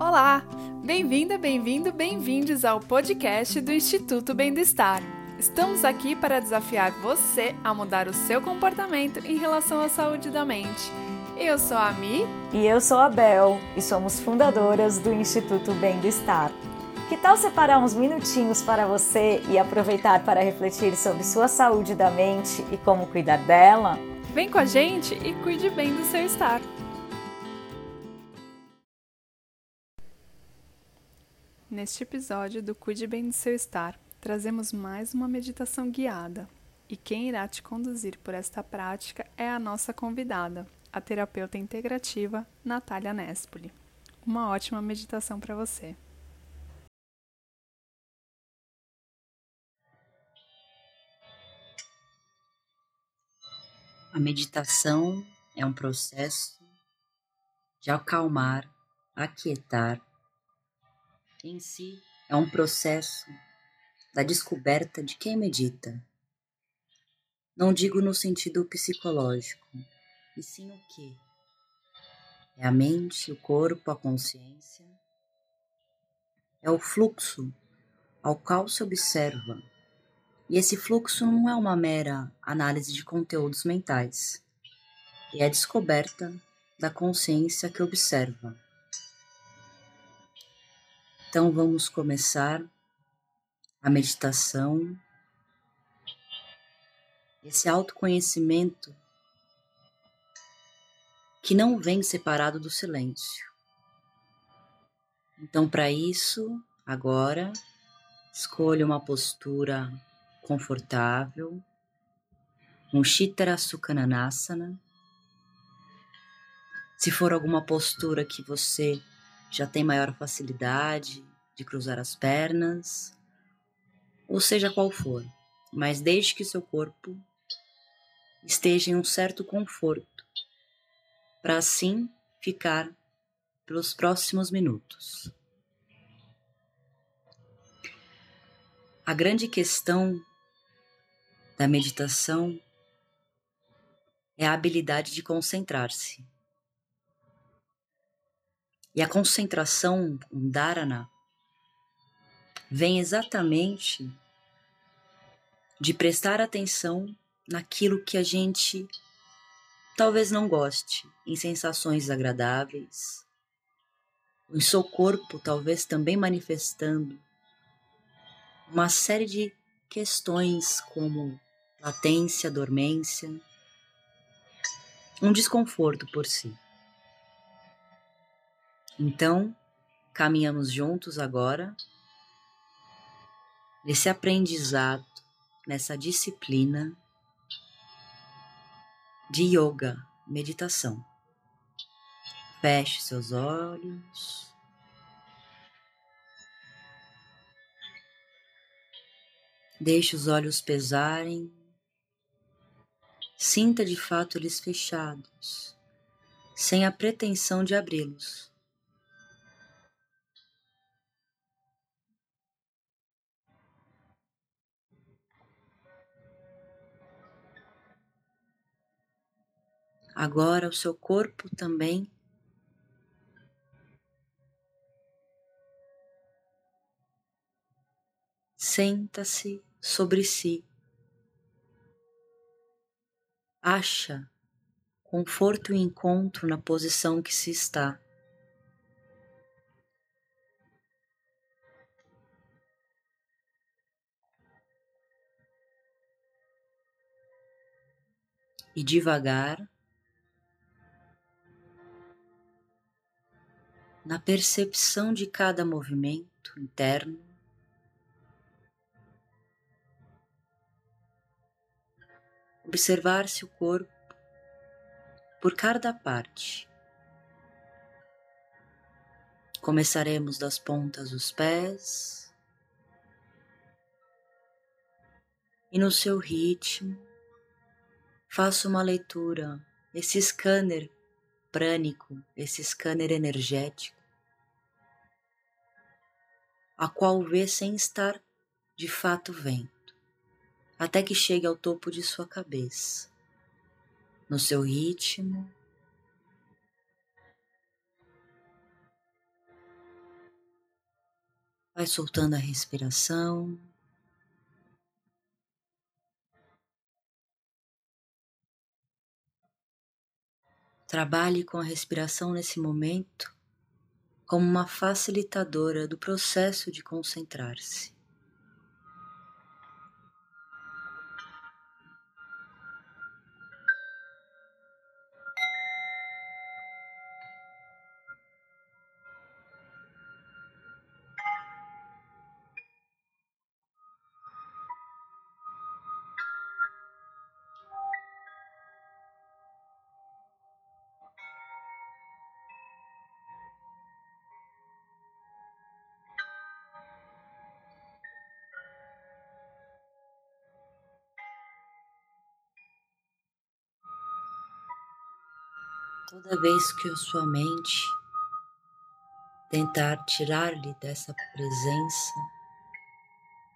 Olá! Bem-vinda, bem-vindo, bem-vindos ao podcast do Instituto Bem-Estar. Estamos aqui para desafiar você a mudar o seu comportamento em relação à saúde da mente. Eu sou a Mi. E eu sou a Bel, e somos fundadoras do Instituto Bem-Estar. Que tal separar uns minutinhos para você e aproveitar para refletir sobre sua saúde da mente e como cuidar dela? Vem com a gente e cuide bem do seu estar. Neste episódio do Cuide Bem do Seu Estar, trazemos mais uma meditação guiada. E quem irá te conduzir por esta prática é a nossa convidada, a terapeuta integrativa Natália Nespoli. Uma ótima meditação para você. A meditação é um processo de acalmar, aquietar. Em si, é um processo da descoberta de quem medita. Não digo no sentido psicológico, e sim o que? É a mente, o corpo, a consciência. É o fluxo ao qual se observa e esse fluxo não é uma mera análise de conteúdos mentais, é a descoberta da consciência que observa. Então vamos começar a meditação, esse autoconhecimento que não vem separado do silêncio. Então, para isso, agora, escolha uma postura confortável, um Chittara Sukhananasana. Se for alguma postura que você já tem maior facilidade de cruzar as pernas, ou seja qual for, mas desde que seu corpo esteja em um certo conforto, para assim ficar pelos próximos minutos. A grande questão da meditação é a habilidade de concentrar-se. E a concentração, um dharana, vem exatamente de prestar atenção naquilo que a gente talvez não goste, em sensações agradáveis, em seu corpo talvez também manifestando uma série de questões como latência, dormência, um desconforto por si. Então, caminhamos juntos agora nesse aprendizado, nessa disciplina de yoga, meditação. Feche seus olhos. Deixe os olhos pesarem. Sinta de fato eles fechados, sem a pretensão de abri-los. Agora o seu corpo também senta-se sobre si. Acha conforto e encontro na posição que se está. E devagar, na percepção de cada movimento interno, observar-se o corpo por cada parte. Começaremos das pontas dos pés. E no seu ritmo faça uma leitura, esse scanner prânico, esse scanner energético, a qual vê sem estar de fato vendo até que chegue ao topo de sua cabeça, no seu ritmo. Vai soltando a respiração. Trabalhe com a respiração nesse momento como uma facilitadora do processo de concentrar-se. Toda vez que a sua mente tentar tirar-lhe dessa presença,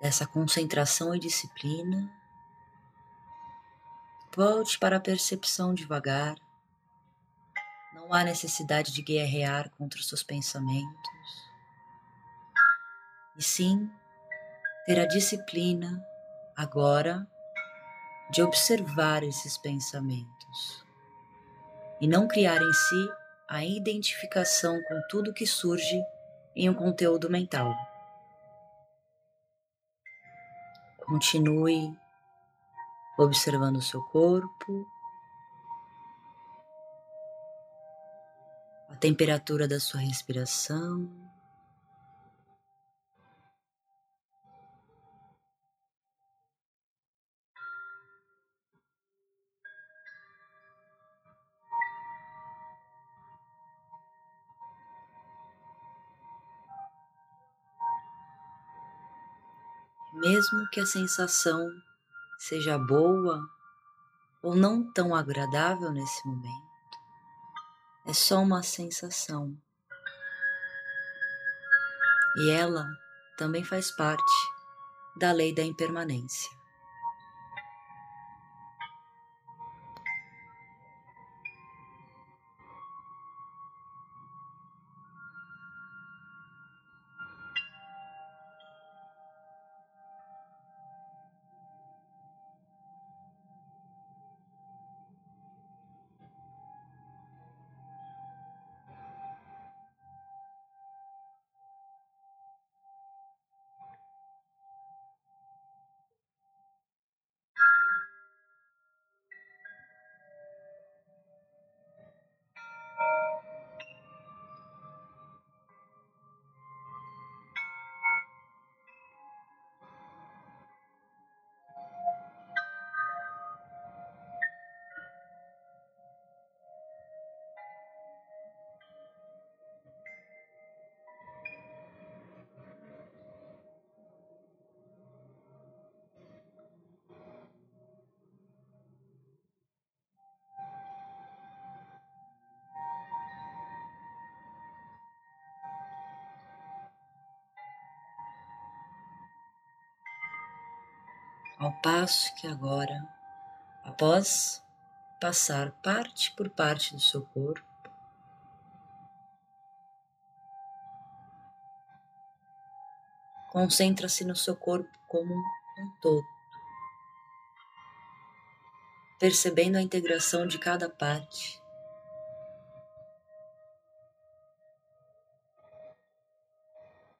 dessa concentração e disciplina, volte para a percepção devagar. Não há necessidade de guerrear contra os seus pensamentos, e sim ter a disciplina agora de observar esses pensamentos e não criar em si a identificação com tudo que surge em um conteúdo mental. Continue observando o seu corpo, a temperatura da sua respiração. Mesmo que a sensação seja boa ou não tão agradável nesse momento, é só uma sensação. E ela também faz parte da lei da impermanência. Ao passo que agora, após passar parte por parte do seu corpo, concentra-se no seu corpo como um todo, percebendo a integração de cada parte.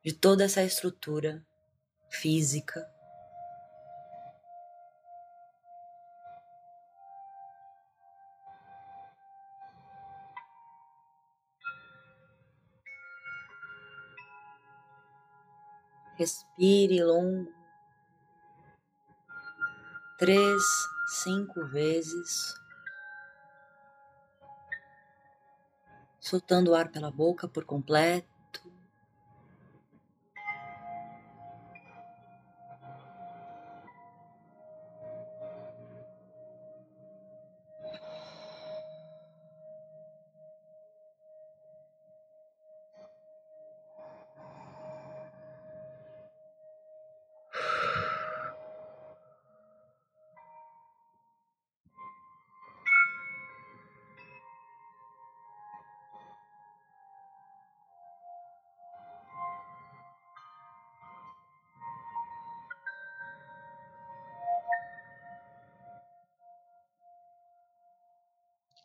De toda essa estrutura física, Respire longo. Três, cinco vezes. Soltando o ar pela boca por completo.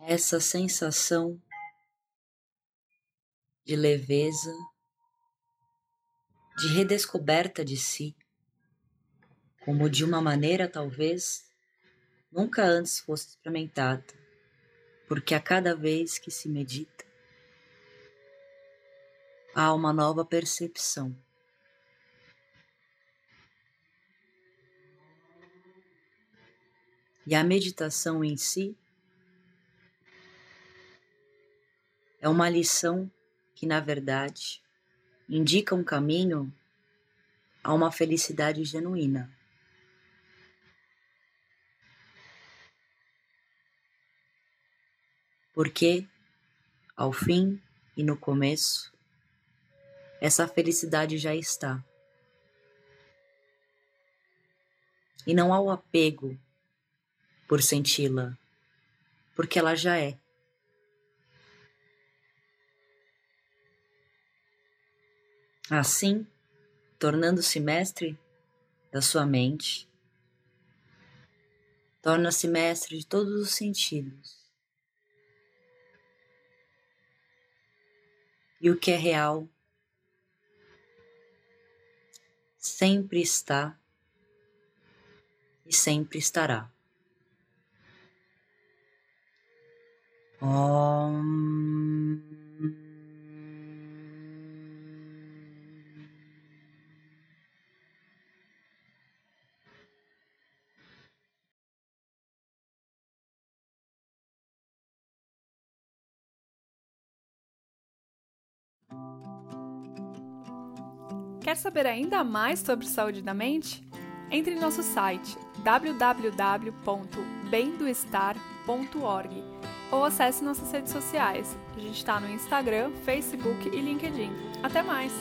Essa sensação de leveza, de redescoberta de si, como de uma maneira talvez nunca antes fosse experimentada, porque a cada vez que se medita, há uma nova percepção. E a meditação em si é uma lição que, na verdade, indica um caminho a uma felicidade genuína. Porque, ao fim e no começo, essa felicidade já está. E não há o apego por senti-la, porque ela já é. Assim, tornando-se mestre da sua mente, torna-se mestre de todos os sentidos. E o que é real sempre está e sempre estará. Om. Quer saber ainda mais sobre saúde da mente? Entre em nosso site www.bendoestar.org ou acesse nossas redes sociais. A gente está no Instagram, Facebook e LinkedIn. Até mais!